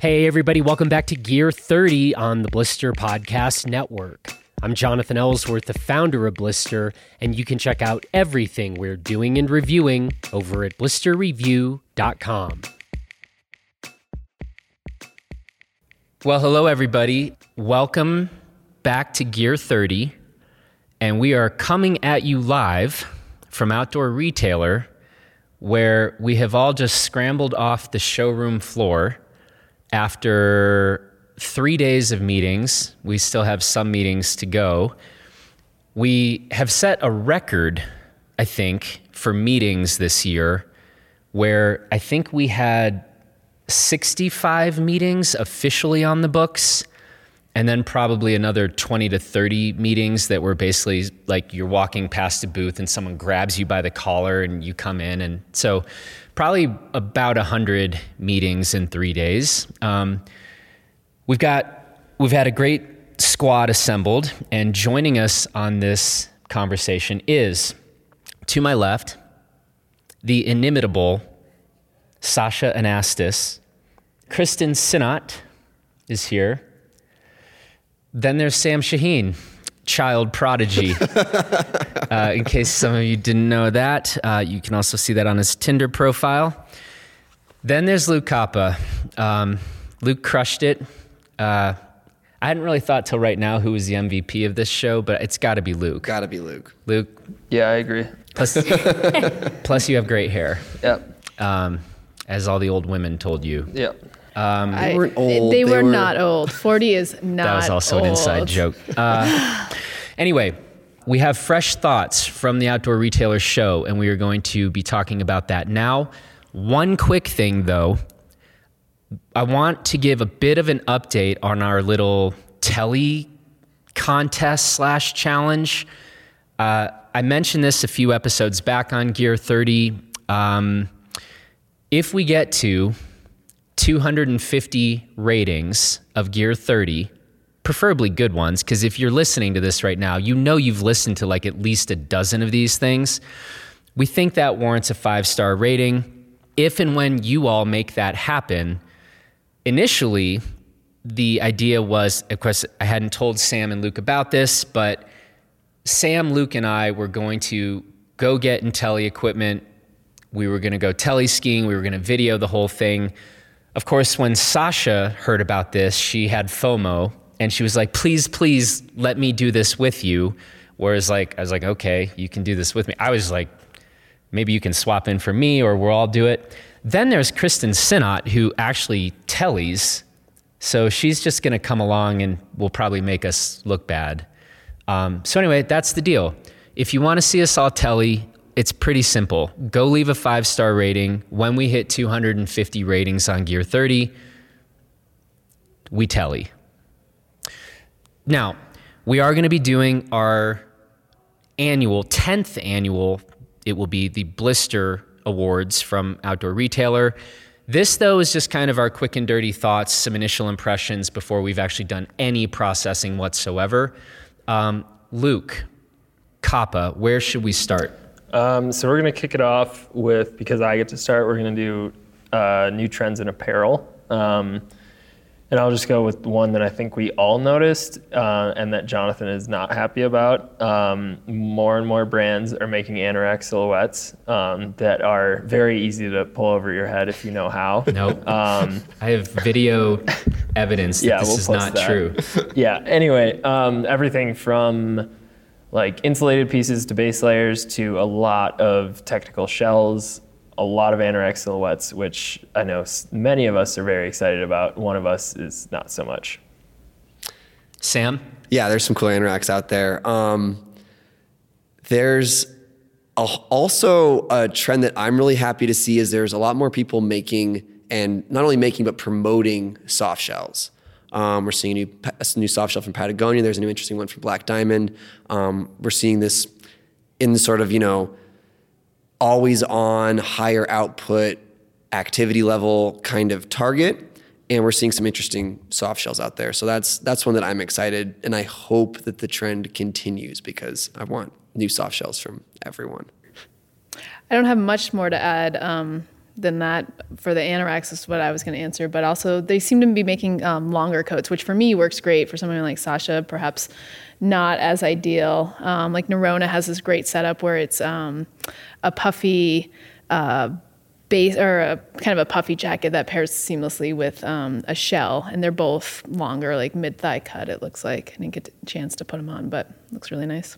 Hey, everybody, welcome back to Gear 30 on the Blister Podcast Network. I'm Jonathan Ellsworth, the founder of Blister, and you can check out everything we're doing and reviewing over at blisterreview.com. Well, hello, everybody. Welcome back to Gear 30, and we are coming at you live from Outdoor Retailer, where we have all just scrambled off the showroom floor after three days of meetings. We still have some meetings to go. We have set a record, I think, for meetings this year, where I think we had 65 meetings officially on the books and then probably another 20 to 30 meetings that were basically like you're walking past a booth and someone grabs you by the collar and you come in and so probably about 100 meetings in three days. Um, we've got we've had a great squad assembled and joining us on this conversation is to my left the inimitable sasha anastas. Kristen sinnott is here. Then there's Sam Shaheen, child prodigy. uh, in case some of you didn't know that, uh, you can also see that on his Tinder profile. Then there's Luke Koppa. Um, Luke crushed it. Uh, I hadn't really thought till right now who was the MVP of this show, but it's got to be Luke. Got to be Luke. Luke. Yeah, I agree. Plus, plus you have great hair. Yep. Um, as all the old women told you. Yep. Um, I- weren't old, They, they were, were- not old. 40 is not That was also an inside joke. Uh, anyway, we have fresh thoughts from the Outdoor Retailer show, and we are going to be talking about that now. One quick thing, though, I want to give a bit of an update on our little telly contest slash challenge. Uh, I mentioned this a few episodes back on Gear 30. Um, if we get to 250 ratings of Gear 30, preferably good ones, because if you're listening to this right now, you know you've listened to like at least a dozen of these things. We think that warrants a five star rating. If and when you all make that happen, initially, the idea was, of course, I hadn't told Sam and Luke about this, but Sam, Luke, and I were going to go get Intelli equipment. We were going to go telly skiing. We were going to video the whole thing. Of course, when Sasha heard about this, she had FOMO and she was like, please, please let me do this with you. Whereas, like, I was like, okay, you can do this with me. I was like, maybe you can swap in for me or we'll all do it. Then there's Kristen Sinnott, who actually tellies. So she's just going to come along and will probably make us look bad. Um, so, anyway, that's the deal. If you want to see us all telly, it's pretty simple. Go leave a five star rating. When we hit 250 ratings on Gear 30, we telly. Now, we are going to be doing our annual, 10th annual, it will be the Blister Awards from Outdoor Retailer. This, though, is just kind of our quick and dirty thoughts, some initial impressions before we've actually done any processing whatsoever. Um, Luke, Koppa, where should we start? Um, so we're gonna kick it off with because I get to start. We're gonna do uh, new trends in apparel, um, and I'll just go with one that I think we all noticed uh, and that Jonathan is not happy about. Um, more and more brands are making anorak silhouettes um, that are very easy to pull over your head if you know how. Nope. Um, I have video evidence that Yeah, this we'll is not that. true. yeah. Anyway, um, everything from like insulated pieces to base layers to a lot of technical shells, a lot of anorak silhouettes, which I know many of us are very excited about. One of us is not so much. Sam? Yeah, there's some cool anoraks out there. Um, there's a, also a trend that I'm really happy to see is there's a lot more people making and not only making but promoting soft shells. Um, we're seeing a new, a new soft shell from Patagonia. There's a new interesting one from Black Diamond. Um, we're seeing this in sort of you know always on higher output activity level kind of target and we're seeing some interesting soft shells out there so that's that's one that i'm excited and i hope that the trend continues because i want new soft shells from everyone I don't have much more to add. Um, than that for the anoraks is what I was going to answer. But also, they seem to be making um, longer coats, which for me works great. For someone like Sasha, perhaps not as ideal. Um, like Norrona has this great setup where it's um, a puffy. Uh, base or a kind of a puffy jacket that pairs seamlessly with um, a shell, and they're both longer, like mid thigh cut. It looks like I didn't get a chance to put them on, but looks really nice.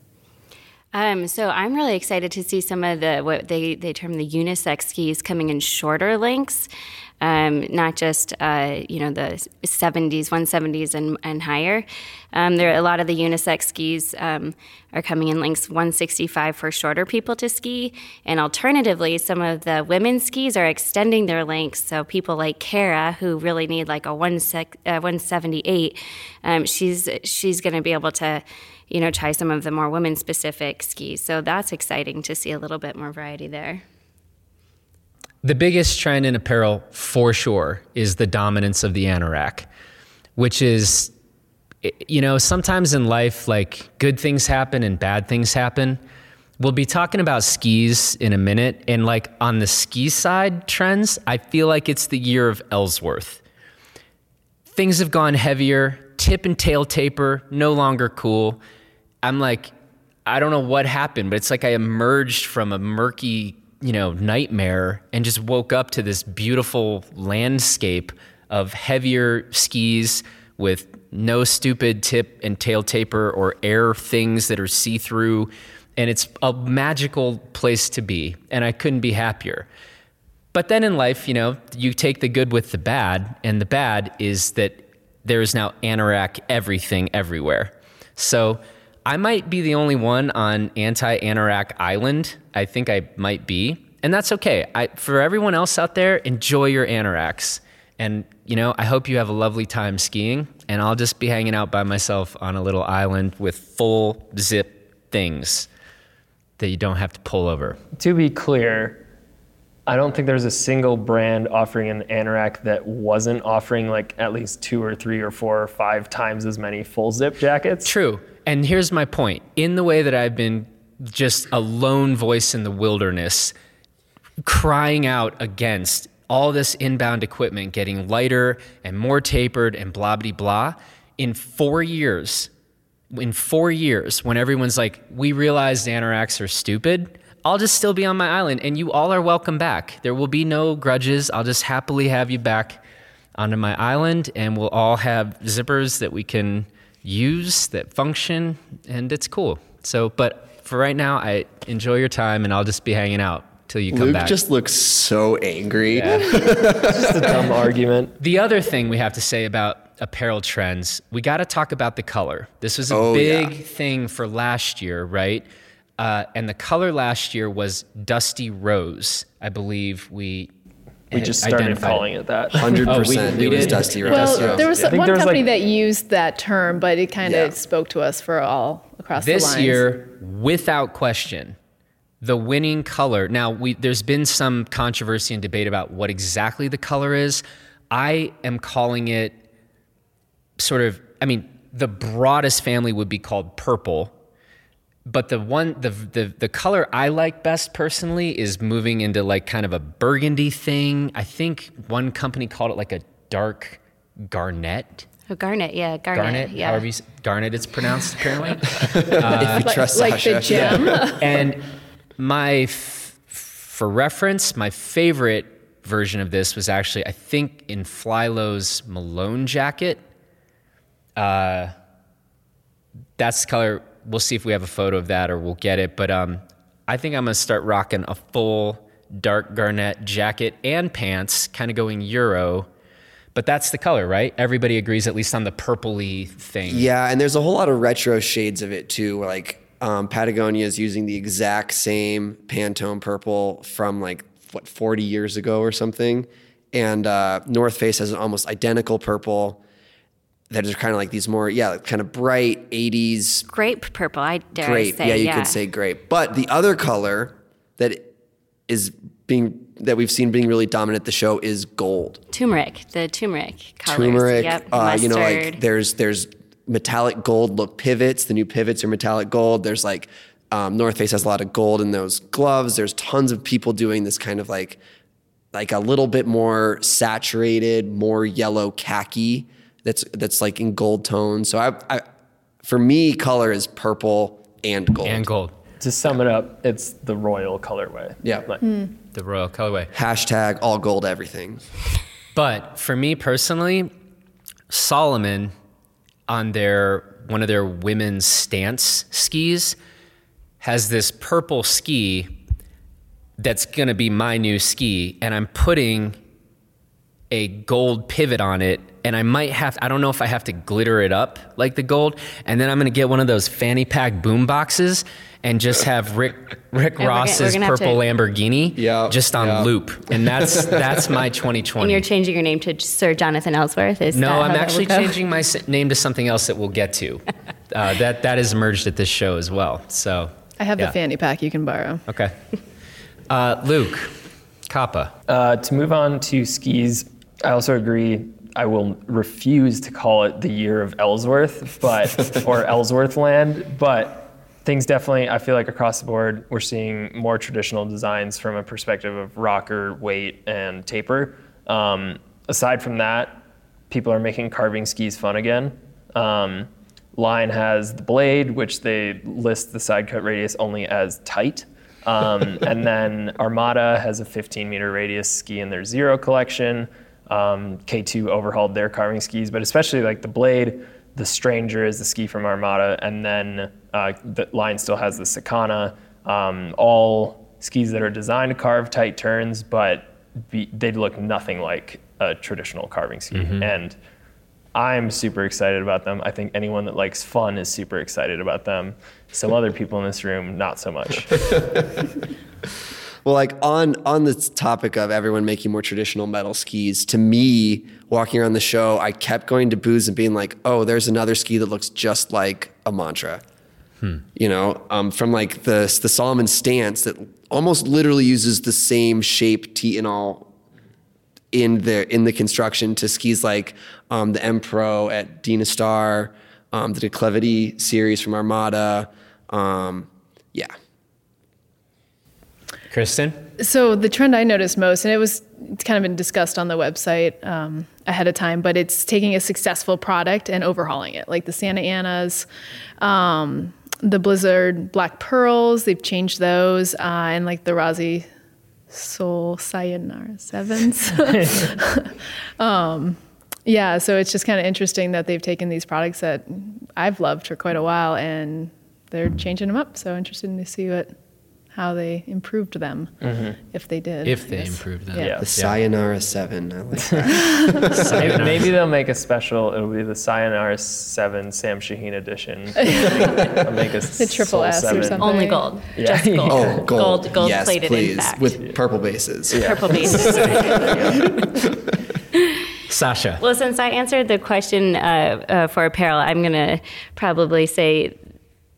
Um, so I'm really excited to see some of the what they they term the unisex skis coming in shorter lengths, um, not just uh, you know the 70s, 170s and and higher. Um, there a lot of the unisex skis um, are coming in lengths 165 for shorter people to ski, and alternatively, some of the women's skis are extending their lengths. So people like Kara, who really need like a one sec, uh, 178, um, she's she's going to be able to you know, try some of the more women specific skis. So that's exciting to see a little bit more variety there. The biggest trend in apparel, for sure, is the dominance of the anorak, which is, you know, sometimes in life, like good things happen and bad things happen. We'll be talking about skis in a minute. And like on the ski side trends, I feel like it's the year of Ellsworth. Things have gone heavier, tip and tail taper, no longer cool. I'm like, I don't know what happened, but it's like I emerged from a murky, you know, nightmare and just woke up to this beautiful landscape of heavier skis with no stupid tip and tail taper or air things that are see through. And it's a magical place to be. And I couldn't be happier. But then in life, you know, you take the good with the bad. And the bad is that there is now anorak everything everywhere. So I might be the only one on anti anorak island. I think I might be. And that's okay. I, for everyone else out there, enjoy your anoraks. And, you know, I hope you have a lovely time skiing. And I'll just be hanging out by myself on a little island with full zip things that you don't have to pull over. To be clear, I don't think there's a single brand offering an anorak that wasn't offering like at least two or three or four or five times as many full zip jackets. True. And here's my point in the way that I've been just a lone voice in the wilderness, crying out against all this inbound equipment getting lighter and more tapered and blah, blah, blah. In four years, in four years, when everyone's like, we realize anoraks are stupid, I'll just still be on my island and you all are welcome back. There will be no grudges. I'll just happily have you back onto my island and we'll all have zippers that we can use that function and it's cool. So, but for right now, I enjoy your time and I'll just be hanging out till you come back. Luke back. just looks so angry. It's a dumb argument. The other thing we have to say about apparel trends, we got to talk about the color. This was a Oh, big yeah. thing for last year, right? Uh, and the color last year was dusty rose. I believe we We just started identified calling it that. Oh, Hundred oh, percent. we It was? Dusty Rose. Well, yeah. there was I think one there was, company like- that used that term, but it kind of Yeah. spoke to us for all across the this year, without question, the winning color. Now, we, there's been some controversy and debate about what exactly the color is. I am calling it sort of. I mean, the broadest family would be called purple, but the one, the the the color I like best personally is moving into like kind of a burgundy thing. I think one company called it like a dark garnet. Oh, garnet, yeah, garnet, Garnet, yeah. however you, garnet it's pronounced apparently. if you like, trust like Sasha. the gem. and my f- for reference my favorite version of this was actually i think in Flylow's malone jacket uh, that's the color we'll see if we have a photo of that or we'll get it but um, i think i'm going to start rocking a full dark garnet jacket and pants kind of going euro but that's the color right everybody agrees at least on the purpley thing Yeah, and there's a whole lot of retro shades of it too. Like um, Patagonia is using the exact same Pantone purple from like what 40 years ago or something, and uh, North Face has an almost identical purple. That is kind of like these more yeah, kind of bright 80s Grape purple, I dare grape. say. yeah, you could say grape. But the other color that is being that we've seen being really dominant at the show is gold. turmeric, the turmeric colors. turmeric. Yep, uh, you know, like there's there's metallic gold look pivots. The new pivots are metallic gold. There's like um, North Face has a lot of gold in those gloves. There's tons of people doing this kind of like like a little bit more saturated, more yellow khaki. That's that's like in gold tones. So I, I for me, color is purple and gold. And gold. To sum it up, it's the royal colorway. Yeah. Like, hmm. The royal colorway. Hashtag all gold everything. But for me personally, Salomon on their one of their women's stance skis has this purple ski that's going to be my new ski and I'm putting a gold pivot on it and I might have I don't know if I have to glitter it up like the gold and then I'm going to get one of those fanny pack boom boxes and just have Rick Rick we're gonna- Ross's we're gonna purple to- Lamborghini Yeah, just on yeah. loop and that's that's my 2020. And you're changing your name to Sir Jonathan Ellsworth. Is No, that I'm actually will changing my name to something else that we'll get to. Uh, that that is merged at this show as well. So I have yeah. the fanny pack you can borrow. Okay, uh, Luke, Koppa. Uh, to move on to skis, I also agree. I will refuse to call it the year of Ellsworth, but or Ellsworth land. But things definitely, I feel like across the board, we're seeing more traditional designs from a perspective of rocker, weight, and taper. Um, aside from that, people are making carving skis fun again. Um, Line has the blade, which they list the side cut radius only as tight. Um, and then Armada has a 15 meter radius ski in their Zero collection. Um, K2 overhauled their carving skis, but especially like the blade, the Stranger is the ski from Armada, and then uh, the line still has the Sakana. Um, all skis that are designed to carve tight turns, but be, they'd look nothing like a traditional carving ski. And I'm super excited about them. I think anyone that likes fun is super excited about them. Some other people in this room, not so much. Well, like on on the topic of everyone making more traditional metal skis, to me, walking around the show, I kept going to booths and being like, "Oh, there's another ski that looks just like a mantra." You know, um, from like the the Salomon stance that almost literally uses the same shape Titanal in the in the construction to skis like um, the M Pro at Dynastar, um, the Declivity series from Armada. Um, yeah, Kristen. So the trend I noticed most, and it was kind of been discussed on the website um, ahead of time, but it's taking a successful product and overhauling it, like the Santa Anas, um, the Blizzard Black Pearls. They've changed those, uh, and like the Rossi Soul Sayonara Sevens. um, yeah, so it's just kind of interesting that they've taken these products that I've loved for quite a while, and they're changing them up. So interested to see what how they improved them, if they did. If they improved them. Yeah. the Sayonara Seven. I like that. maybe, maybe they'll make a special. It'll be the Sayonara 7 Sam Shaheen edition. They'll make a The triple Soul S or something. Only gold. Yeah. Just gold. Oh, gold. Gold, gold yes, plated, please, in fact. with purple bases. Purple bases. Sasha. Well, since I answered the question uh, uh, for apparel, I'm going to probably say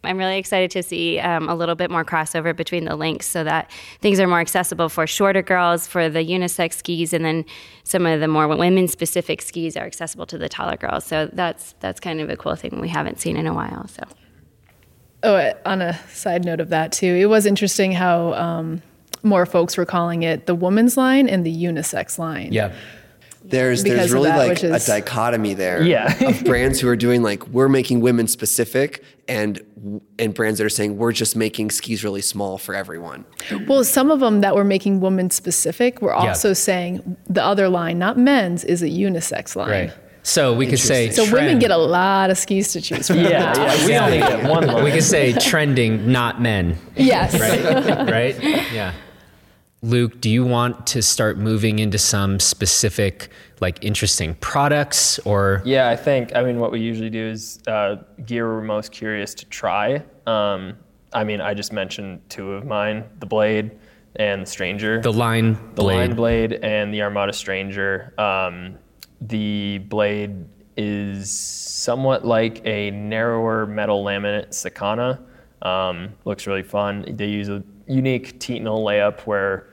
I'm really excited to see um, a little bit more crossover between the links so that things are more accessible for shorter girls, for the unisex skis, and then some of the more women specific skis are accessible to the taller girls. So that's that's kind of a cool thing we haven't seen in a while. So. Oh, uh, on a side note of that too, it was interesting how um, more folks were calling it the woman's line and the unisex line. Yeah. There's Because there's really that, like is- a dichotomy there Yeah. of brands who are doing like we're making women specific and and brands that are saying we're just making skis really small for everyone. Well, some of them that were making women specific were also saying the other line, not men's, is a unisex line. Right. So we could say So women get a lot of skis to choose from. Yeah, yeah. We only get one line. We could say trending, not men. Yes. Right. right. Yeah. Luke, do you want to start moving into some specific, like interesting products or? Yeah, I think. I mean, what we usually do is uh, gear we're most curious to try. Um, I mean, I just mentioned two of mine: the Blade and the Stranger. The line the blade. Line Blade and the Armada Stranger. Um, the blade is somewhat like a narrower metal laminate Sakana. Um, looks really fun. They use a unique Titanal layup where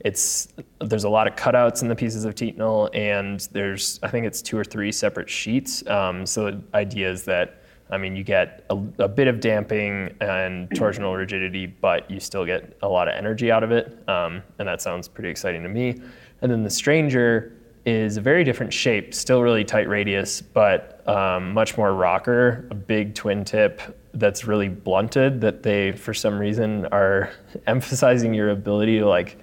it's there's a lot of cutouts in the pieces of Titanal, and there's I think it's two or three separate sheets. Um, so the idea is that I mean, you get a, a bit of damping and torsional rigidity, but you still get a lot of energy out of it. Um, and that sounds pretty exciting to me. And then the Stranger is a very different shape, still really tight radius, but um, much more rocker, a big twin tip that's really blunted that they, for some reason, are emphasizing your ability to like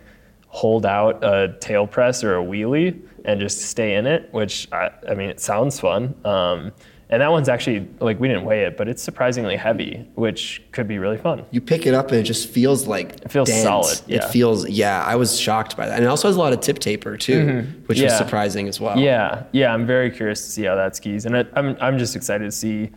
hold out a tail press or a wheelie and just stay in it, which I, I mean, it sounds fun. Um, and that one's actually like we didn't weigh it, but it's surprisingly heavy, which could be really fun. You pick it up and it just feels like It feels dense. solid, It yeah. feels yeah. I was shocked by that, and it also has a lot of tip taper too, which was surprising as well. Yeah, yeah, I'm very curious to see how that skis, and it, I'm I'm just excited to see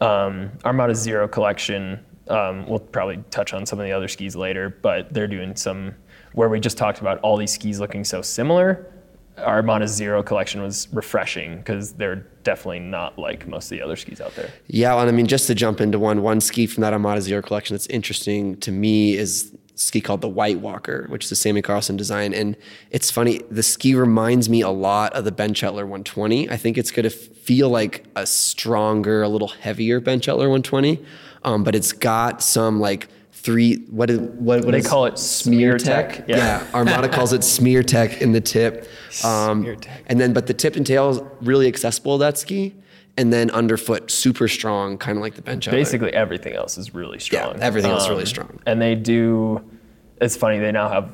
um, Armada Zero collection. Um, we'll probably touch on some of the other skis later, but they're doing some where we just talked about all these skis looking so similar. Armada Zero collection was refreshing because they're definitely not like most of the other skis out there. Yeah, and I mean, just to jump into one, one ski from that Armada Zero collection that's interesting to me is ski called the White Walker, which is a Sammy Carlson design. And it's funny, the ski reminds me a lot of the Bent Chetler 120. I think it's going to feel like a stronger, a little heavier Bent Chetler 120, um, but it's got some like three, what is, what, what They is- call it smear tech, Yeah. yeah. Armada calls it smear tech in the tip. Um, Smear tech. and then, but the tip and tail is really accessible, that ski. And then underfoot, super strong, kind of like the bench. Chetler. Basically, everything else is really strong. Yeah, everything else is really strong. And they do. It's funny. They now have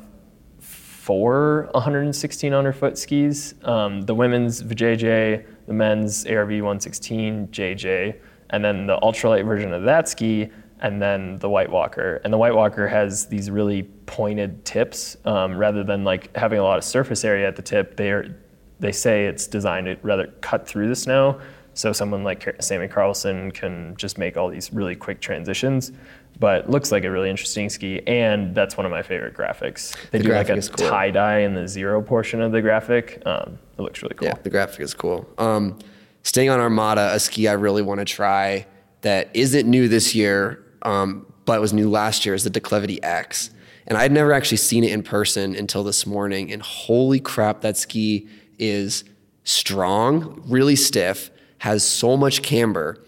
four 116 underfoot skis. Um, the women's VJJ, the men's ARV 116 JJ, and then the ultralight version of that ski, and then the White Walker. And the White Walker has these really pointed tips um, rather than like having a lot of surface area at the tip. They are they say it's designed to rather cut through the snow. So someone like Sammy Carlson can just make all these really quick transitions. But looks like a really interesting ski, and that's one of my favorite graphics. They The do like a cool. tie dye in the zero portion of the graphic. Um, it looks really cool. Yeah, the graphic is cool. Um, staying on Armada, a ski I really want to try that isn't new this year, um, but it was new last year is the Declivity X. And I'd never actually seen it in person until this morning. And holy crap, that ski is strong, really stiff, has so much camber,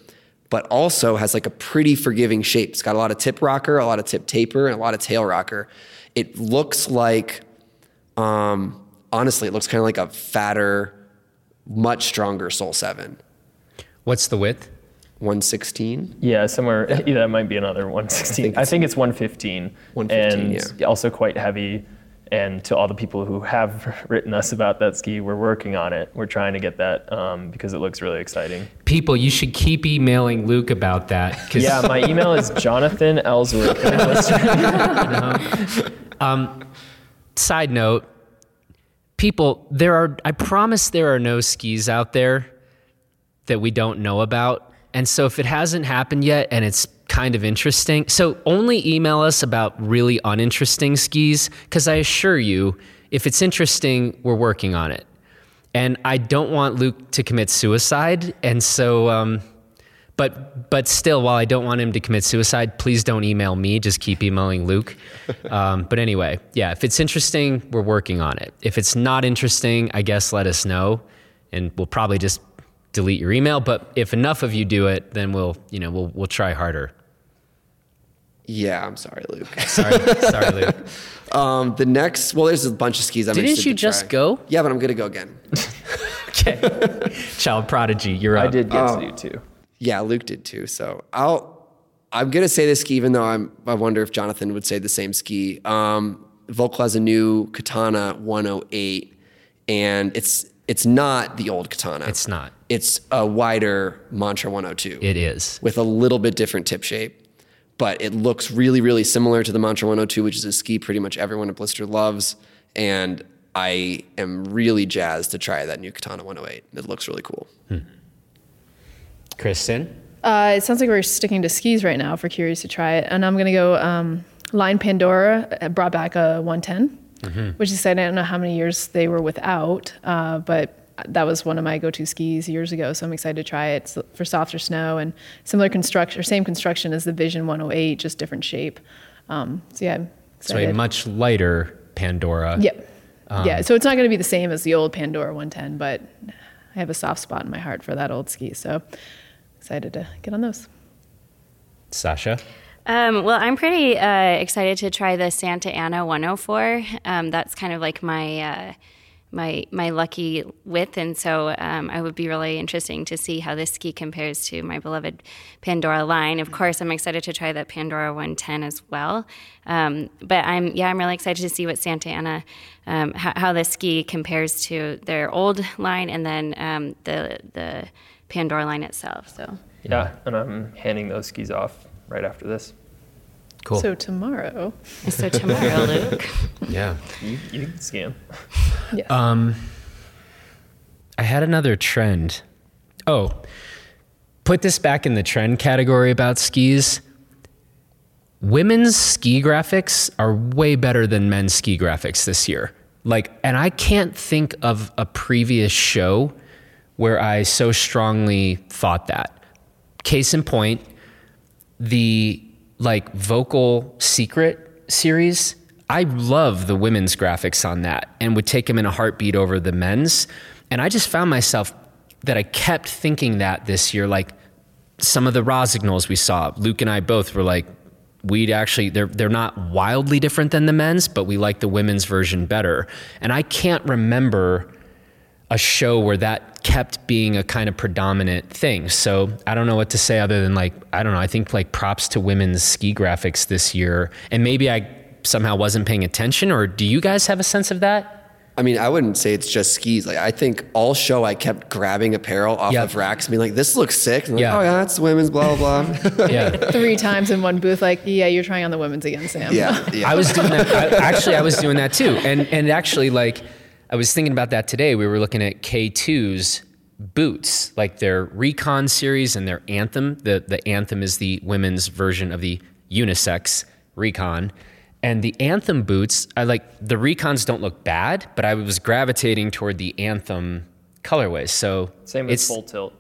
but also has like a pretty forgiving shape. It's got a lot of tip rocker, a lot of tip taper, and a lot of tail rocker. It looks like um, honestly, it looks kind of like a fatter, much stronger Soul 7. What's the width? 116. Yeah, somewhere yeah. that might be another 116. I think, it's- it's 115. 115, and yeah. also quite heavy. And to all the people who have written us about that ski, we're working on it. We're trying to get that um, because it looks really exciting. People, you should keep emailing Luke about that. Yeah, my email is Jonathan Ellsworth. Side note, people, there are, I promise there are no skis out there that we don't know about. And so if it hasn't happened yet and it's kind of interesting, so only email us about really uninteresting skis, because I assure you, if it's interesting, we're working on it. And I don't want Luke to commit suicide. And so, um, but but still, while I don't want him to commit suicide, please don't email me. Just keep emailing Luke. Um, but anyway, yeah, if it's interesting, we're working on it. If it's not interesting, I guess let us know, and we'll probably just delete your email. But if enough of you do it, then we'll you know we'll we'll try harder. Yeah, I'm sorry, Luke. Sorry, sorry, Luke. Um, the next, well, there's a bunch of skis I'm Didn't you to just try. go? Yeah, but I'm going to go again. Okay, child prodigy, you're up. I did get Oh. to do too. Yeah, Luke did too. So I'll, I'm going to say this ski, even though I'm, I wonder if Jonathan would say the same ski. Um, Volkl has a new Katana 108, and it's it's not the old Katana. It's not. It's a wider Mantra 102. It is. with a little bit different tip shape. But it looks really, really similar to the Mantra 102, which is a ski pretty much everyone at Blister loves. And I am really jazzed to try that new Katana 108. It looks really cool. Kristen. Uh, it sounds like we're sticking to skis right now if we're curious to try it. And I'm going to go um, Line Pandora uh, brought back a 110, which is exciting. I don't know how many years they were without, uh, but that was one of my go-to skis years ago. So I'm excited to try it It's for softer snow and similar construction or same construction as the Vision 108, just different shape. Um, so yeah, I'm So a much lighter Pandora. Yep. yeah. So it's not going to be the same as the old Pandora 110, but I have a soft spot in my heart for that old ski. So excited to get on those. Sasha? Um, well, I'm pretty uh, excited to try the Santa Ana 104. Um, that's kind of like my uh, my my lucky width, and so um, I would be really interesting to see how this ski compares to my beloved Pandora line. Of course, I'm excited to try the Pandora 110 as well. Um, but I'm yeah, I'm really excited to see what Santa Ana um, how, how this ski compares to their old line, and then um, the the Pandora line itself. So Yeah, and I'm handing those skis off right after this. Cool. So tomorrow, so tomorrow, Luke. yeah. You, you can ski 'em. Yeah. Um, I had another trend. Oh, put this back in the trend category about skis. Women's ski graphics are way better than men's ski graphics this year. Like, and I can't think of a previous show where I so strongly thought that. Case in point, the like Volkl secret series i love the women's graphics on that and would take them in a heartbeat over the men's. And i just found myself that i kept thinking that this year like some of the Rossignols we saw luke and i both were like we'd actually they're they're not wildly different than the men's but we like the women's version better. And i can't remember a show where that kept being a kind of predominant thing. So I don't know what to say other than like I don't know. I think like props to women's ski graphics this year, and maybe I somehow wasn't paying attention. Or do you guys have a sense of that? I mean, I wouldn't say it's just skis. Like I think all show I kept grabbing apparel off Yep. of racks being like, "This looks sick." And I'm Yeah. like, oh yeah, that's women's. Blah blah blah. Yeah. Three times in one booth, like, yeah, you're trying on the women's again, Sam. yeah, yeah. I was doing that. I, actually, I was doing that too. And and actually, like, I was thinking about that today. We were looking at K2's boots, like their Recon series and their Anthem. The the Anthem is the women's version of the unisex Recon. And the Anthem boots, I like the Recons don't look bad, but I was gravitating toward the Anthem colorways. So Same with it's, full tilt.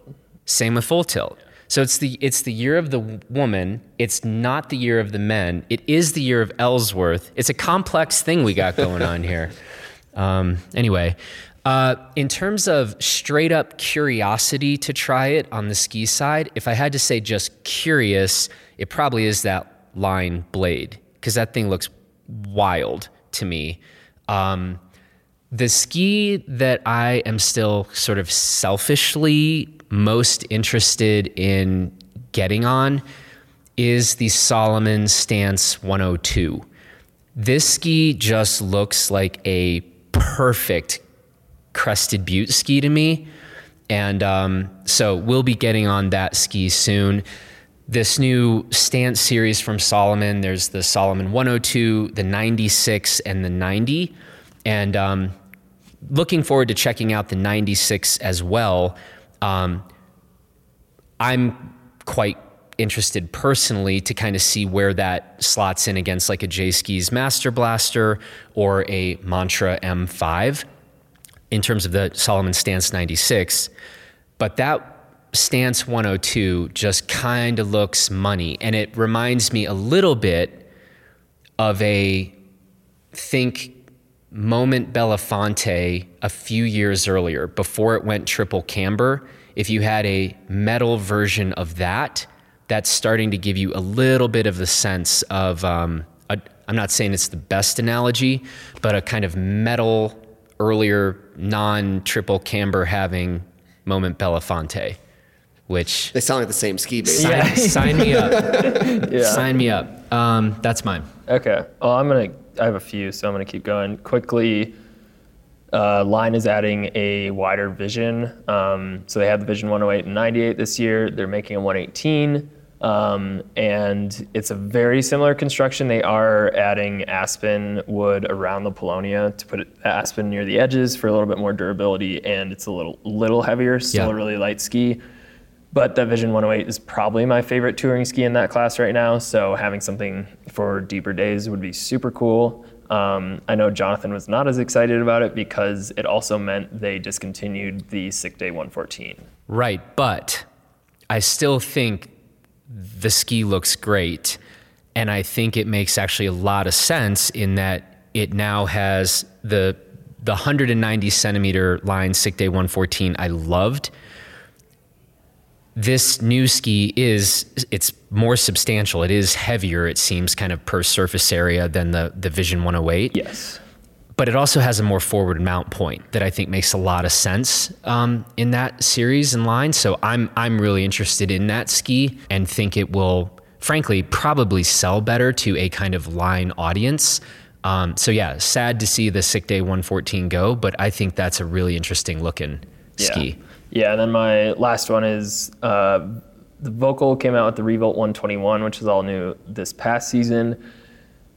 same with full tilt. So it's the it's the year of the woman. It's not the year of the men. It is the year of Ellsworth. It's a complex thing we got going on here. Um, anyway, uh, in terms of straight up curiosity to try it on the ski side, if I had to say just curious, it probably is that line blade because that thing looks wild to me. Um, the ski that I am still sort of selfishly most interested in getting on is the Salomon Stance 102. This ski just looks like a perfect crested butte ski to me. And um, so we'll be getting on that ski soon. This new stance series from Salomon, there's the Salomon 102, the 96, and the 90. And um, looking forward to checking out the 96 as well. Um, I'm quite interested personally to kind of see where that slots in against like a J Skis Master Blaster or a Mantra M5 in terms of the Salomon Stance 96. But that Stance 102 just kind of looks money. And it reminds me a little bit of a think moment Belafonte a few years earlier before it went triple camber. If you had a metal version of that, that's starting to give you a little bit of the sense of, um, a, I'm not saying it's the best analogy, but a kind of metal, earlier, non triple camber having moment Belafonte, which they sound like the same ski, basically. Yeah. sign, sign me up. Yeah. Sign me up. Um, that's mine. Okay. Well, I'm gonna. I have a few, so I'm gonna keep going quickly. Uh, Line is adding a wider Vision. Um, so they have the Vision 108 and 98 this year. They're making a 118, um, and it's a very similar construction. They are adding aspen wood around the paulownia to put aspen near the edges for a little bit more durability, and it's a little little heavier. Still Yeah. a really light ski. But the Vision 108 is probably my favorite touring ski in that class right now. So having something for deeper days would be super cool. Um, I know Jonathan was not as excited about it because it also meant they discontinued the Sick Day 114. Right, but I still think the ski looks great. And I think it makes actually a lot of sense in that it now has the the 190 centimeter line sick day 114 I loved. This new ski is it's more substantial. It is heavier. It seems kind of per surface area than the the Vision 108. Yes. But it also has a more forward mount point that I think makes a lot of sense um, in that series and line. So I'm I'm really interested in that ski and think it will, frankly, probably sell better to a kind of line audience. Um, so yeah, sad to see the Sick Day 114 go, but I think that's a really interesting looking ski. Yeah, and then my last one is uh, the Volkl came out with the Revolt 121, which is all new this past season.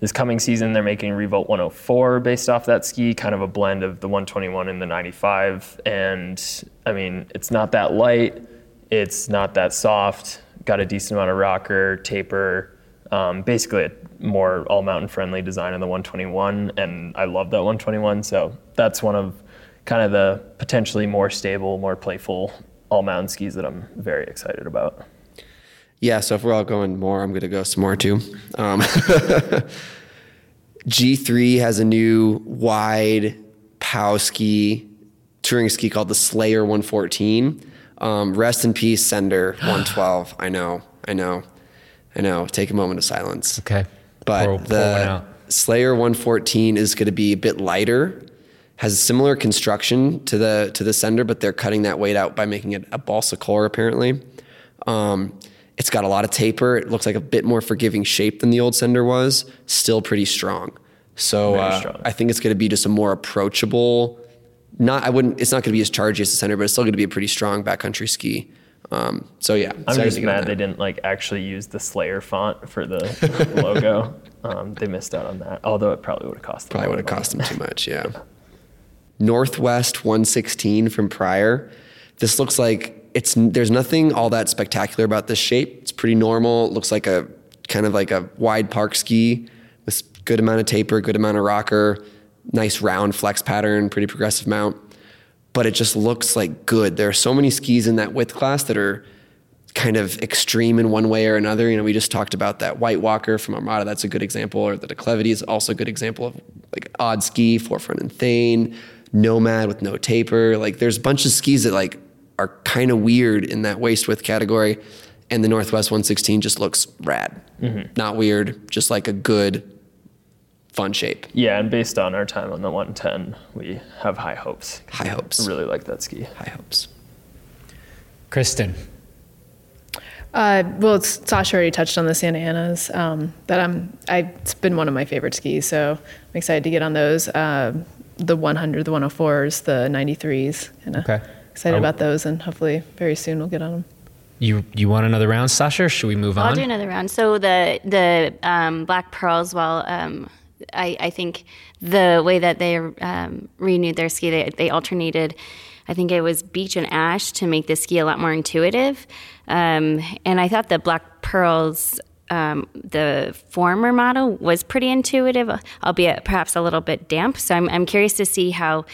This coming season, they're making Revolt 104 based off that ski, kind of a blend of the 121 and the 95. And I mean, it's not that light, it's not that soft, got a decent amount of rocker, taper, um, basically a more all mountain friendly design on the 121. And I love that 121. So that's one of kind of the potentially more stable, more playful all mountain skis that I'm very excited about. Yeah, so if we're all going more, I'm going to go some more too. Um, G3 has a new wide POW ski, touring ski called the Slayer 114. Um, rest in peace, Sender 112. I know, I know, I know. Take a moment of silence. Okay. But Pour- pour the out. Slayer 114 is going to be a bit lighter, has a similar construction to the to the Sender, but they're cutting that weight out by making it a balsa core apparently. Um, it's got a lot of taper. It looks like a bit more forgiving shape than the old Sender was. Still pretty strong. So uh, strong. I think it's going to be just a more approachable. Not I wouldn't. It's not going to be as chargy as the Sender, but it's still going to be a pretty strong backcountry ski. Um, so yeah, I'm just mad they didn't like actually use the Slayer font for the logo. Um, they missed out on that. Although it probably would have cost them. Probably would have cost them too much, yeah. Northwest 116 from Prior. This looks like it's there's nothing all that spectacular about this shape. It's pretty normal. It looks like a kind of like a wide park ski with good amount of taper, good amount of rocker, nice round flex pattern, pretty progressive mount. But it just looks like good. There are so many skis in that width class that are kind of extreme in one way or another. You know, we just talked about that White Walker from Armada. That's a good example. Or the Declivity is also a good example of like odd ski, 4FRNT and thane, Nomad with no taper. Like there's a bunch of skis that like are kind of weird in that waist width category. And the Northwest 116 just looks rad. Not weird, just like a good, fun shape. Yeah, and based on our time on the 110, we have high hopes. High hopes. Really like that ski. High hopes. Kristen. Uh, well, it's, Sasha already touched on the Santa Anas. Um, that I'm, I, it's been one of my favorite skis, so I'm excited to get on those. Um the 100, the 104s, the 93s. Kind of Okay. excited about those, and hopefully very soon we'll get on them. You you want another round, Sasha? Or should we move on? I'll do another round. So the the um, black pearls, well, um, I, I think the way that they um, renewed their ski, they, they alternated. I think it was beech and ash to make the ski a lot more intuitive. Um, and I thought the black pearls, um, the former model was pretty intuitive, albeit perhaps a little bit damp. So I'm, I'm curious to see how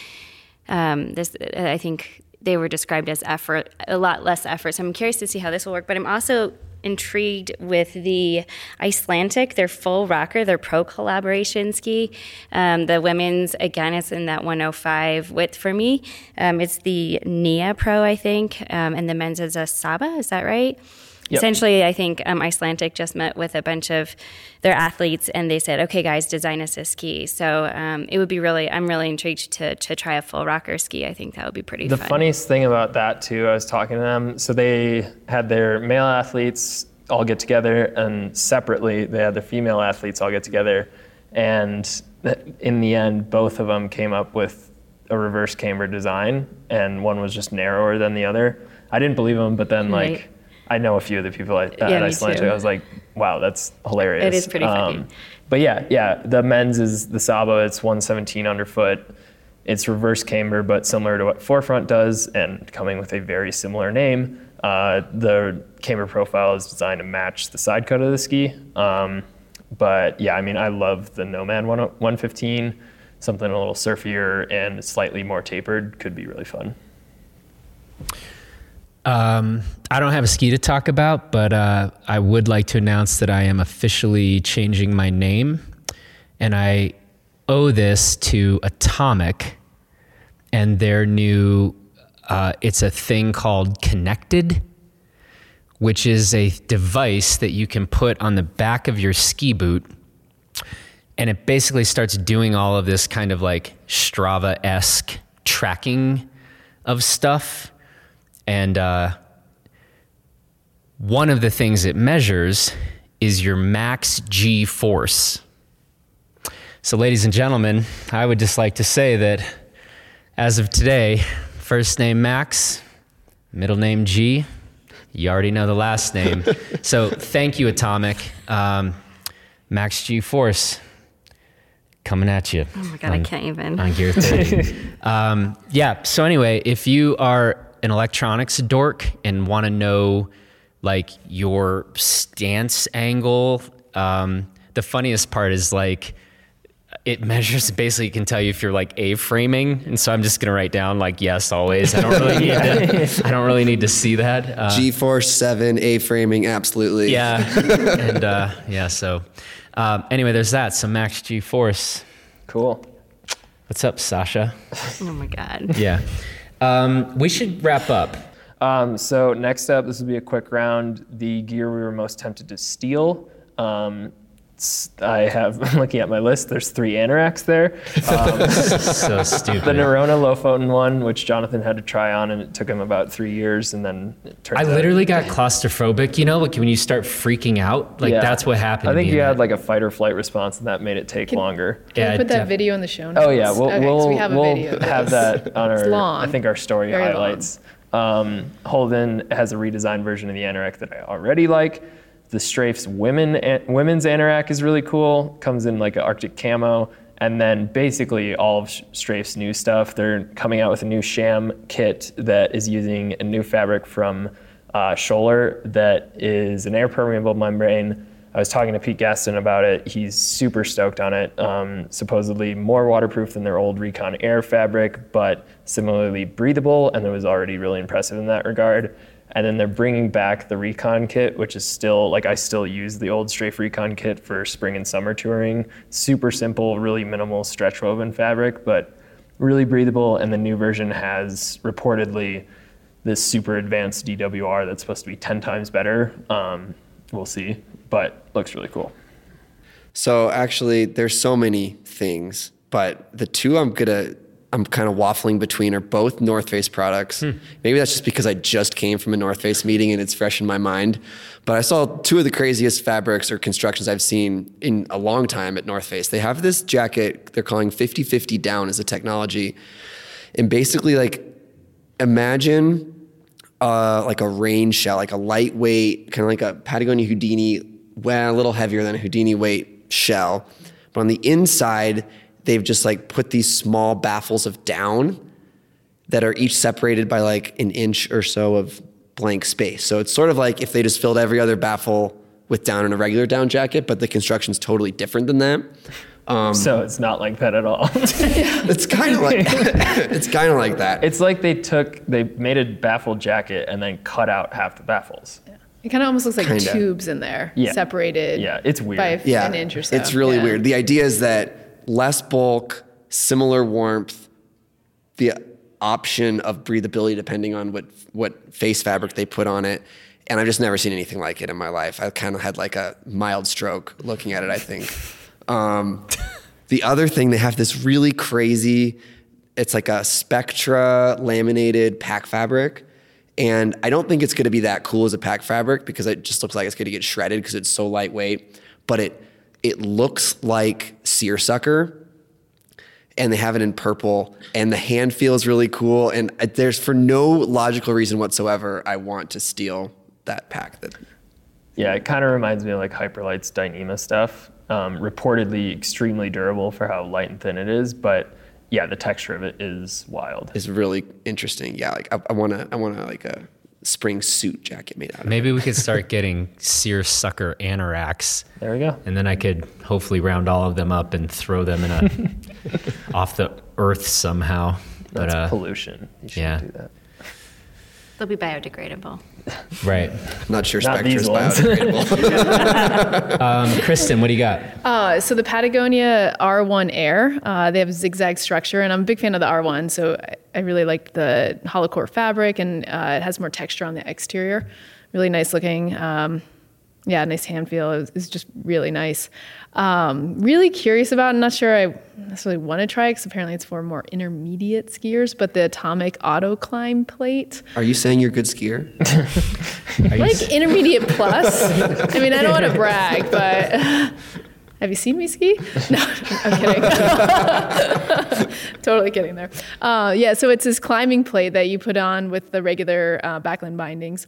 um, this I think they were described as effort, a lot less effort. So I'm curious to see how this will work. But I'm also intrigued with the Icelandic, their full rocker, their pro collaboration ski. Um, the women's again is in that 105 width for me. Um, it's the Nia Pro, I think, um, and the men's is a Saba. Is that right? Yep. Essentially, I think um, Icelandic just met with a bunch of their athletes, and they said, "Okay, guys, design us a ski." So um, it would be really, I'm really intrigued to to try a full rocker ski. I think that would be pretty The fun. funniest thing about that too, I was talking to them. So they had their male athletes all get together, and separately they had their female athletes all get together, and in the end, both of them came up with a reverse camber design, and one was just narrower than the other. I didn't believe them, but then Right. like I know a few of the people at, Yeah, at Icelandic. too. I was like, wow, that's hilarious. It is pretty funny. but yeah, yeah, the men's is the Saba. It's 117 underfoot. It's reverse camber, but similar to what 4FRNT does, and coming with a very similar name. Uh, the camber profile is designed to match the side cut of the ski. Um, but yeah, I mean, I love the Nomad 1 115. Something a little surfier and slightly more tapered could be really fun. Um, I don't have a ski to talk about, but uh, I would like to announce that I am officially changing my name, and I owe this to Atomic and their new. Uh, it's a thing called Connected, which is a device that you can put on the back of your ski boot. And it basically starts doing all of this kind of like Strava esque tracking of stuff. And uh, one of the things it measures is your max G force. So, ladies and gentlemen, I would just like to say that as of today, first name Max, middle name G, you already know the last name. so, thank you, Atomic. Um, Max G Force coming at you. Oh my god, I can't even. on Gear 30. um, yeah. So anyway, if you are an electronics dork and want to know like your stance angle, um, the funniest part is like it measures basically can tell you if you're like A framing, and so I'm just gonna write down like yes always. I don't really need to. I don't really need to see that. Uh, G-force seven, A framing, absolutely. yeah, and uh, yeah. So um, anyway, there's that. So Max G Force. Cool. What's up, Sasha? Oh my god. Yeah. Um, we should wrap up. Um, so next up, this will be a quick round. The gear we were most tempted to steal. Um, I have. I'm looking at my list. There's three anoraks there. Um, so stupid. the Norrona Lofoten one, which Jonathan had to try on, and it took him about three years, and then it turns I out- literally got claustrophobic. You know, like when you start freaking out, like Yeah. that's what happened. I think you had that. like a fight or flight response, and that made it take longer. Can Yeah, we put that def- video in the show notes? Oh yeah, we'll, okay, 'cause we'll, we have a we'll video. have that on our long. I think our story Very highlights. Um, Holden has a redesigned version of the anorak that I already like. The Strafe's women women's anorak is really cool. Comes in like an Arctic camo, and then basically all of Strafe's new stuff. They're coming out with a new Cham kit that is using a new fabric from uh, Schoeller that is an air permeable membrane. I was talking to Pete Gaston about it. He's super stoked on it. Um, supposedly more waterproof than their old Recon Air fabric, but similarly breathable, and it was already really impressive in that regard. And then they're bringing back the Recon kit, which is still like I still use the old Strafe Recon kit for spring and summer touring. Super simple, really minimal stretch woven fabric, but really breathable. And the new version has reportedly this super advanced DWR that's supposed to be 10 times better. Um, we'll see, but looks really cool. So actually, there's so many things, but the two I'm gonna I'm kind of waffling between are both North Face products. Maybe that's just because I just came from a North Face meeting and it's fresh in my mind. But I saw two of the craziest fabrics or constructions I've seen in a long time at North Face. They have this jacket they're calling 50-50 down as a technology. And basically like imagine uh, like a rain shell, like a lightweight, kind of like a Patagonia Houdini, well, a little heavier than a Houdini weight shell. But on the inside, they've just like put these small baffles of down that are each separated by like an inch or so of blank space. So it's sort of like if they just filled every other baffle with down in a regular down jacket, but the construction's totally different than that. Um, So it's not like that at all. it's kind of like it's kind of like that. it's like they took, they made a baffle jacket and then cut out half the baffles. Yeah. It kind of almost looks like Kinda. tubes in there, Yeah. separated. Yeah, it's weird. by yeah, an inch or so. It's really Yeah. weird. The idea is that less bulk, similar warmth, the option of breathability depending on what what face fabric they put on it. And I've just never seen anything like it in my life. I kind of had like a mild stroke looking at it. I think. Um, the other thing, they have this really crazy. It's like a Spectra laminated pack fabric. And I don't think it's going to be that cool as a pack fabric because it just looks like it's going to get shredded because it's so lightweight. But it it looks like seersucker, and they have it in purple, and the hand feels really cool. And there's for no logical reason whatsoever I want to steal that pack. That Yeah, it kind of reminds me of like Hyperlite's Dyneema stuff. Um, reportedly extremely durable for how light and thin it is, but yeah, the texture of it is wild. is really interesting. Yeah, like I, I want to I want to like a spring suit jacket made out of. it. Maybe we could start getting seersucker anoraks, There we go. and then I could hopefully round all of them up and throw them in a off the earth somehow. But That's uh, pollution. You shouldn't yeah. do that. They'll be biodegradable. right, I'm not sure Not Spectra these ones. biodegradable. um, Kristen, what do you got? Uh, so the Patagonia R1 Air, uh, they have a zigzag structure, and I'm a big fan of the R1. So I, I really like the hollow core fabric, and uh, it has more texture on the exterior really nice looking. Um, yeah, nice hand feel. It was, it's just really nice. Um, really curious about. I'm not sure I necessarily want to try it, because apparently it's for more intermediate skiers. But the Atomic Auto Climb plate, Are you saying you're a good skier? Are you like intermediate plus. I mean, I don't want to brag, but have you seen me ski? No, I'm kidding. totally kidding there. Uh, yeah, so it's this climbing plate that you put on with the regular uh, Backland bindings.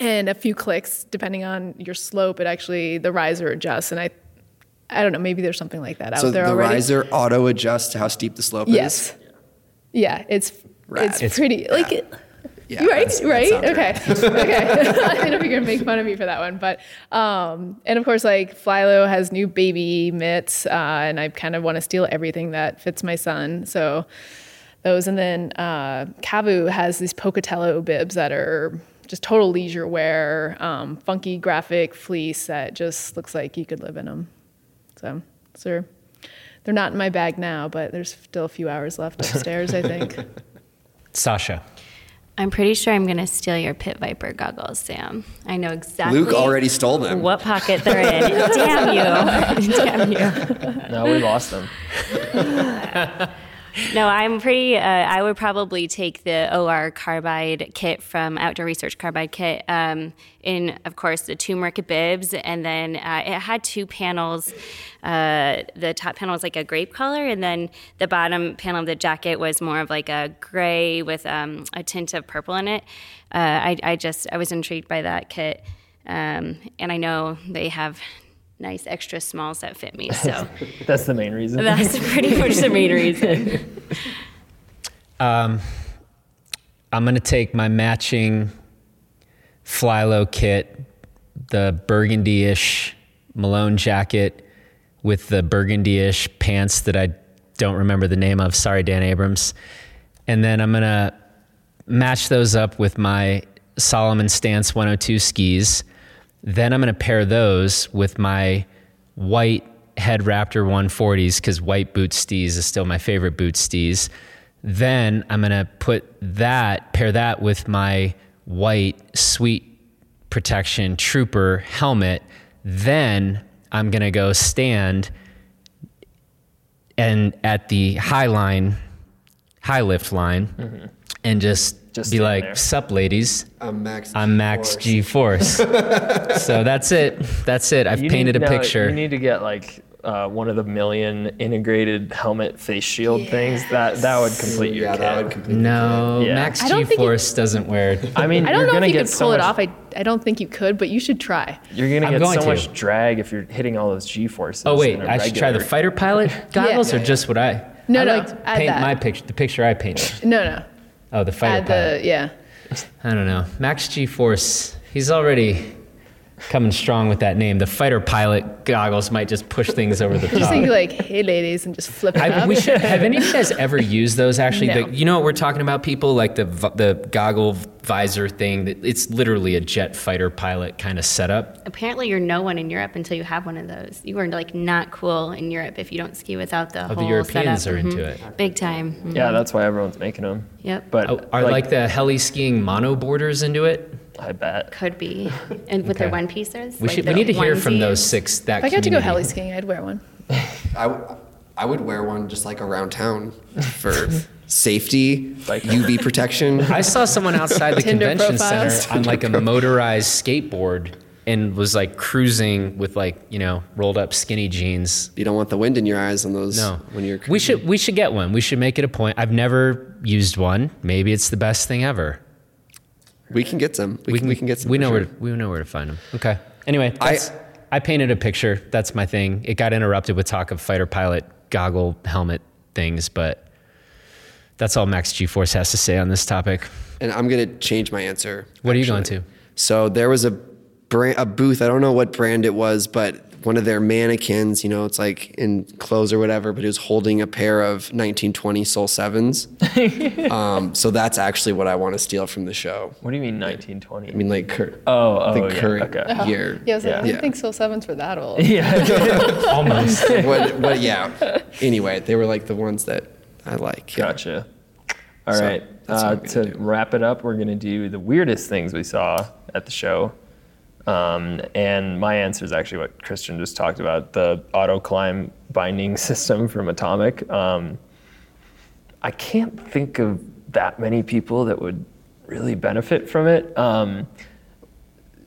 And a few clicks, depending on your slope, it actually the riser adjusts. And I, I don't know, maybe there's something like that out so there the already. riser auto adjusts to how steep the slope Yes. is. Yeah, it's Rad. it's, It's- pretty like it, Yeah, you right, that's- right? sounds Okay, okay. I didn't know if you're gonna make fun of me for that one, but um, and of course, like Flylow has new baby mitts, uh, and I kind of want to steal everything that fits my son, so those. And then uh, Cavu has these Pocatello bibs that are just total leisure wear, um, funky graphic fleece that just looks like you could live in them. So, so they're not in my bag now, but there's still a few hours left upstairs, I think. Sasha? I'm pretty sure I'm going to steal your Pit Viper goggles, Sam. I know exactly. Luke already stole them. What pocket they're in. Damn you. Damn you. No, we lost them. No, I'm pretty. Uh, I would probably take the OR carbide kit from Outdoor Research Carbide Kit. Um, in, of course, the turmeric bibs, and then uh, it had two panels. Uh, the top panel was like a grape color, and then the bottom panel of the jacket was more of like a gray with um, a tint of purple in it. Uh, I, I just I was intrigued by that kit, um, and I know they have nice extra smalls that fit me. So That's the main reason. that's pretty much the main reason. Um, I'm going to take my matching Flylow kit, the burgundy-ish Malone jacket with the burgundy-ish pants that I don't remember the name of. Sorry, Dan Abrams. And then I'm going to match those up with my Salomon Stance 102 skis. Then I'm going to pair those with my white Head Raptor 140s because white boot stees is still my favorite boot stees. Then I'm going to put that, pair that with my white sweet protection trooper helmet. Then I'm going to go stand and at the high line, high lift line, mm-hmm. And just, Just be like, there. "Sup, ladies? I'm Max. I'm Max G4. G Force." so that's it. That's it. I've You painted need- a no, picture. You need to get like uh, one of the million integrated helmet face shield things. That that would complete your Yeah, kit. that would complete. no, Yeah. Max I don't G Force doesn't wear. I mean, I don't you're know if you could so pull it off. I, I don't think you could, but you should try. You're gonna I'm get going so to. much drag if you're hitting all those G forces. Oh wait, in a I should try the fighter pilot goggles or just what I? No, I no, like to add paint that. my picture. The picture I painted. No, no. Oh, the fighter pilot. the yeah. I don't know. Max G Force. He's already coming strong with that name. The fighter pilot goggles might just push things over the top. Just top. think like, hey ladies, and just flip it I, up. we should. Have any of you guys ever used those? Actually, No. the, you know what we're talking about? People like the the goggle visor thing. It's literally a jet fighter pilot kind of setup. Apparently, you're no one in Europe until you have one of those. You are like not cool in Europe if you don't ski without the Oh, whole the Europeans setup. are into Mhm. it. Big time. Mhm. Yeah, that's why everyone's making them. Yep. But Oh, are like, the heli skiing mono boarders into it? I bet. Could be, and with their one pieces. We like should. We need to hear from those six. That if I got to go community. heli skiing, I'd wear one. I, w- I would wear one just like around town for safety, Like- UV protection. I saw someone outside the Tinder convention profiles. center on like a motorized skateboard and was like cruising with like you know rolled up skinny jeans. You don't want the wind in your eyes on those No, when you're. We should we should get one. We should make it a point. I've never used one. Maybe it's the best thing ever. We can get some. We, can, we can get some. We know sure. where to, we know where to find them. Okay. Anyway, I- I painted a picture. That's my thing. It got interrupted with talk of fighter pilot goggle helmet things, but that's all Max G Force has to say on this topic. And I'm gonna change my answer. What are you going actually. to? So there was a brand, a booth. I don't know what brand it was, but one of their mannequins. You know, it's like in clothes or whatever. But it was holding a pair of 1920 Soul Sevens. um, so that's actually what I want to steal from the show. What do you mean 1920? I mean, like cur- oh, oh, the yeah, current okay. year. Yeah, I, was like, Yeah. I don't think Soul Sevens were that old. Yeah. Almost. what, what, yeah. Anyway, they were like the ones that I like. Yeah. gotcha. All So, right. Uh, to gonna do. wrap it up, we're going to do the weirdest things we saw at the show. Um, and my answer is actually what Kristen just talked about the auto climb binding system from Atomic. Um, I can't think of that many people that would really benefit from it. Um,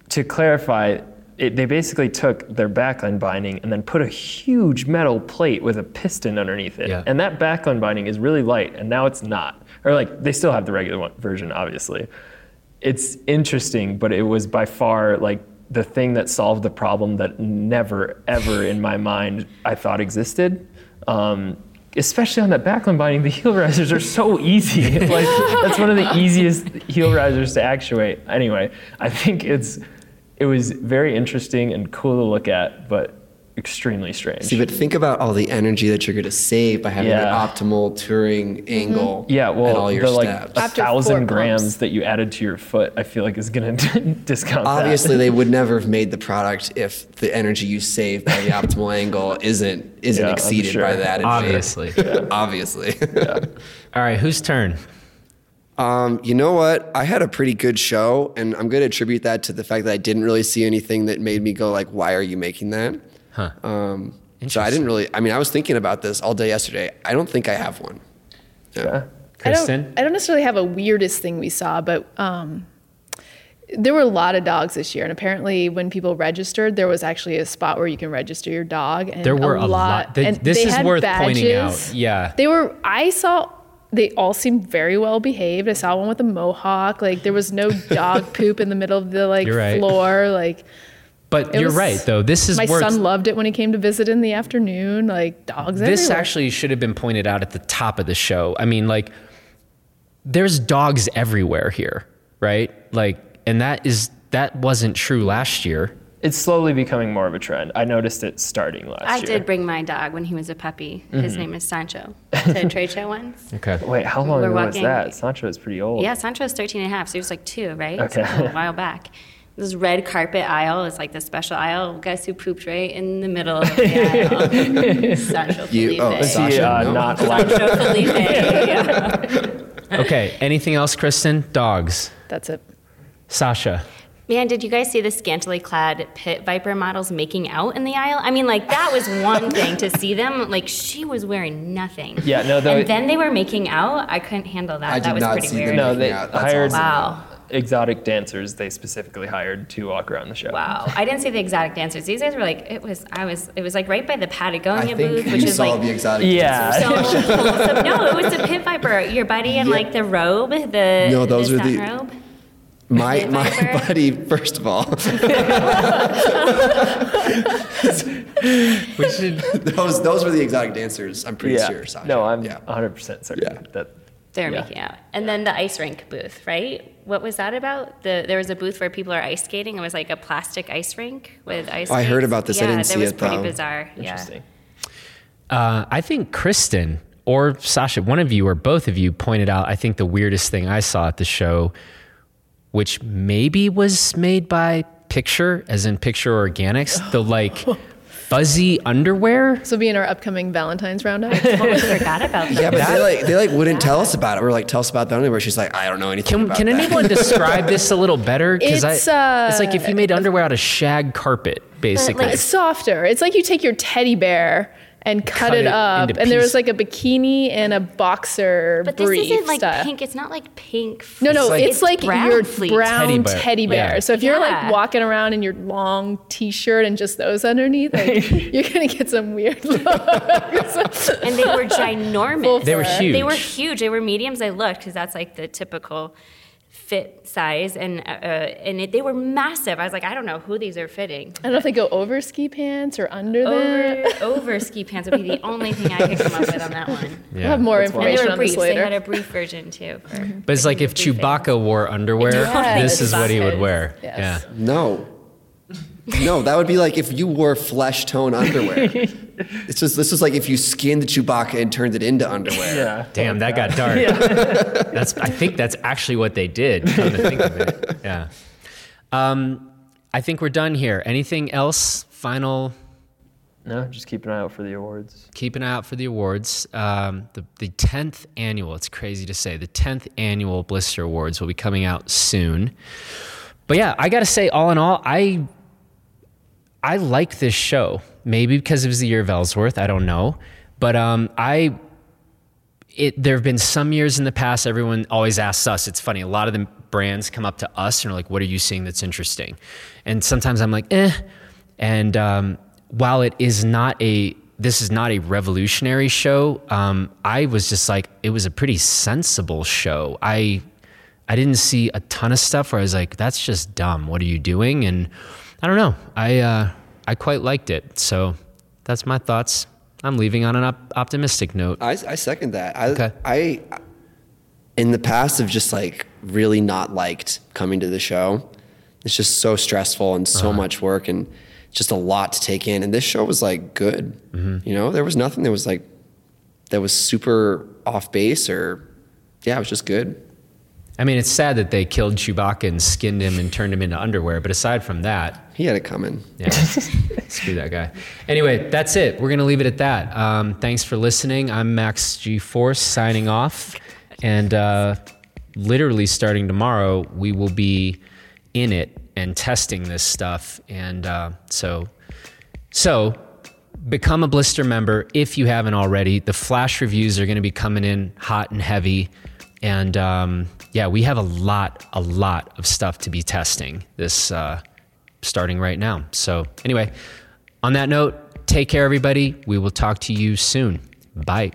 to clarify, it, they basically took their Backland binding and then put a huge metal plate with a piston underneath it. Yeah. And that Backland binding is really light, and now it's not. Or like they still have the regular one, version, obviously. It's interesting, but it was by far like the thing that solved the problem that never, ever in my mind I thought existed. Um, especially on that Backland binding, the heel risers are so easy. like that's one of the easiest heel risers to actuate. Anyway, I think it's it was very interesting and cool to look at, but extremely strange. See, but think about all the energy that you're going to save by having Yeah. the optimal touring angle yeah, at well, all your the like steps. a After thousand four grams pumps. that you added to your foot, I feel like is going to discount that. Obviously, they would never have made the product if the energy you save by the optimal angle isn't isn't Yeah, exceeded sure. by that. in weight. Obviously. Obviously. All right, whose turn? Um, you know what? I had a pretty good show, and I'm going to attribute that to the fact that I didn't really see anything that made me go like, "Why are you making that?" Huh. Um, so I didn't really. I mean, I was thinking about this all day yesterday. I don't think I have one. Yeah. I Kristen? don't, I don't necessarily have a weirdest thing we saw, but um, there were a lot of dogs this year, and apparently, when people registered, there was actually a spot where you can register your dog. And There were a lot. Th- and this they is had worth pointing out. badges. Yeah. they were. I saw. They all seemed very well behaved. I saw one with a mohawk. Like there was no dog poop in the middle of the like right. floor. Like But it you're was- right, though. This is my worth. son loved it when he came to visit in the afternoon. Like dogs. this everywhere. actually should have been pointed out at the top of the show. I mean, like, there's dogs everywhere here, right? Like, and that is that wasn't true last year. It's slowly becoming more of a trend. I noticed it starting last I year. did bring my dog when he was a puppy. His mm-hmm. name is Sancho. To a trade show once. Okay. Wait, how long We're ago was walking- that? Sancho is pretty old. Yeah, Sancho is 13 and a half, so he was like two, right? Okay. So a while back. This red carpet aisle is like the special aisle. Guess who pooped right in the middle of the aisle? Sancho You- Felipe. oh, Was he Sasha, uh, no. not? Sancho Felipe. yeah. Okay. Anything else, Kristen? Dogs. That's it. Sasha. Man, did you guys see the scantily clad pit viper models making out in the aisle? I mean, like that was one thing to see them. Like she was wearing nothing. Yeah, no, though- And then they were making out. I couldn't handle that. I that did was not pretty see weird. them No, making they out. That's hired awesome. Wow. Exotic dancers. They specifically hired to walk around the show. Wow, I didn't see the exotic dancers. These guys were like, it was. I was. It was like right by the I Patagonia think booth, you which is saw like the exotic. Dancers. Yeah. so wholesome. No, it was the pit viper. Your buddy in Yeah. like the robe, the No, those the are the- robe. My my buddy. First of all, We should. those those were the exotic dancers. I'm pretty yeah. sure. Sasha. No, I'm Yeah. 100% certain Yeah. that. They're Yeah. making out, and then the ice rink booth, right? What was that about? The there was a booth where people are ice skating. It was like a plastic ice rink with ice. Oh, I heard about this. I didn't see it. that was pretty though. bizarre. Yeah. Interesting. Uh, I think Kristen or Sasha, one of you or both of you pointed out, I think the weirdest thing I saw at the show, which maybe was made by Picture, as in Picture Organics, the like fuzzy underwear. This will be in our upcoming Valentine's roundup. Totally forgot about that. Yeah, but they like they like wouldn't tell us about it. We're like, tell us about the underwear. She's like, I don't know anything Can, about can that. anyone describe this a little better? It's, I, it's like if uh, you made underwear out of shag carpet, basically. It's softer. It's like you take your teddy bear and cut, Cut it, it up, into and there was like a bikini and a boxer But this isn't like style. pink. It's not like pink. No, no, like- it's, It's like brown your fleece. brown Teddy teddy bear. bear. Yeah. So if you're like walking around in your long t-shirt and just those underneath, like you're gonna get some weird looks. and they were ginormous. They were huge. They were huge. They were mediums. I looked because that's like the typical fit size, and uh, uh, and it, they were massive. I was like, I don't know who these are fitting. I don't know if they go over ski pants or under that. Over, over ski pants would be the only thing I could come up with on that one. We'll have more That's they information were on briefs. this They had a brief version too. But it's like if Chewbacca wore underwear, Yes. this is what he would wear. Yes. Yeah. No. No, that would be like if you wore flesh tone underwear. it's just this is like if you skinned the Chewbacca and turned it into underwear. Yeah. Damn, that got dark. Yeah. That's. I think that's actually what they did. Come to think of it. Yeah. Um, I think we're done here. Anything else? Final No, just keep an eye out for the awards. keep an eye out for the awards. Um, the the tenth annual. It's crazy to say the tenth annual Blister Awards will be coming out soon. But yeah, I gotta say, all in all, I I like this show. Maybe because it was the year of Ellsworth. I don't know, but um, I it there have been some years in the past everyone always asks us it's funny a lot of the brands come up to us and are like what are you seeing that's interesting and sometimes i'm like eh and um, while it is not a this is not a revolutionary show um, i was just like it was a pretty sensible show i i didn't see a ton of stuff where i was like that's just dumb what are you doing and i don't know i uh, i quite liked it so that's my thoughts i'm leaving on an op- optimistic note I, I second that. I, Okay. I, in the past, have just like really not liked coming to the show. It's just so stressful and so much work and just a lot to take in. And this show was like good. You know, there was nothing that was like that was super off base or yeah, it was just good. I mean, it's sad that they killed Chewbacca and skinned him and turned him into underwear, but aside from that, He had it coming. yeah, screw that guy. Anyway, that's it. We're going to leave it at that. Um, thanks for listening. I'm Max G Force signing off. And uh, literally starting tomorrow, we will be in it and testing this stuff. And uh, so, so become a blister member if you haven't already. The flash reviews are going to be coming in hot and heavy. And um, yeah, we have a lot, a lot of stuff to be testing this uh, starting right now. So, anyway, on that note, take care, everybody. We will talk to you soon. Bye.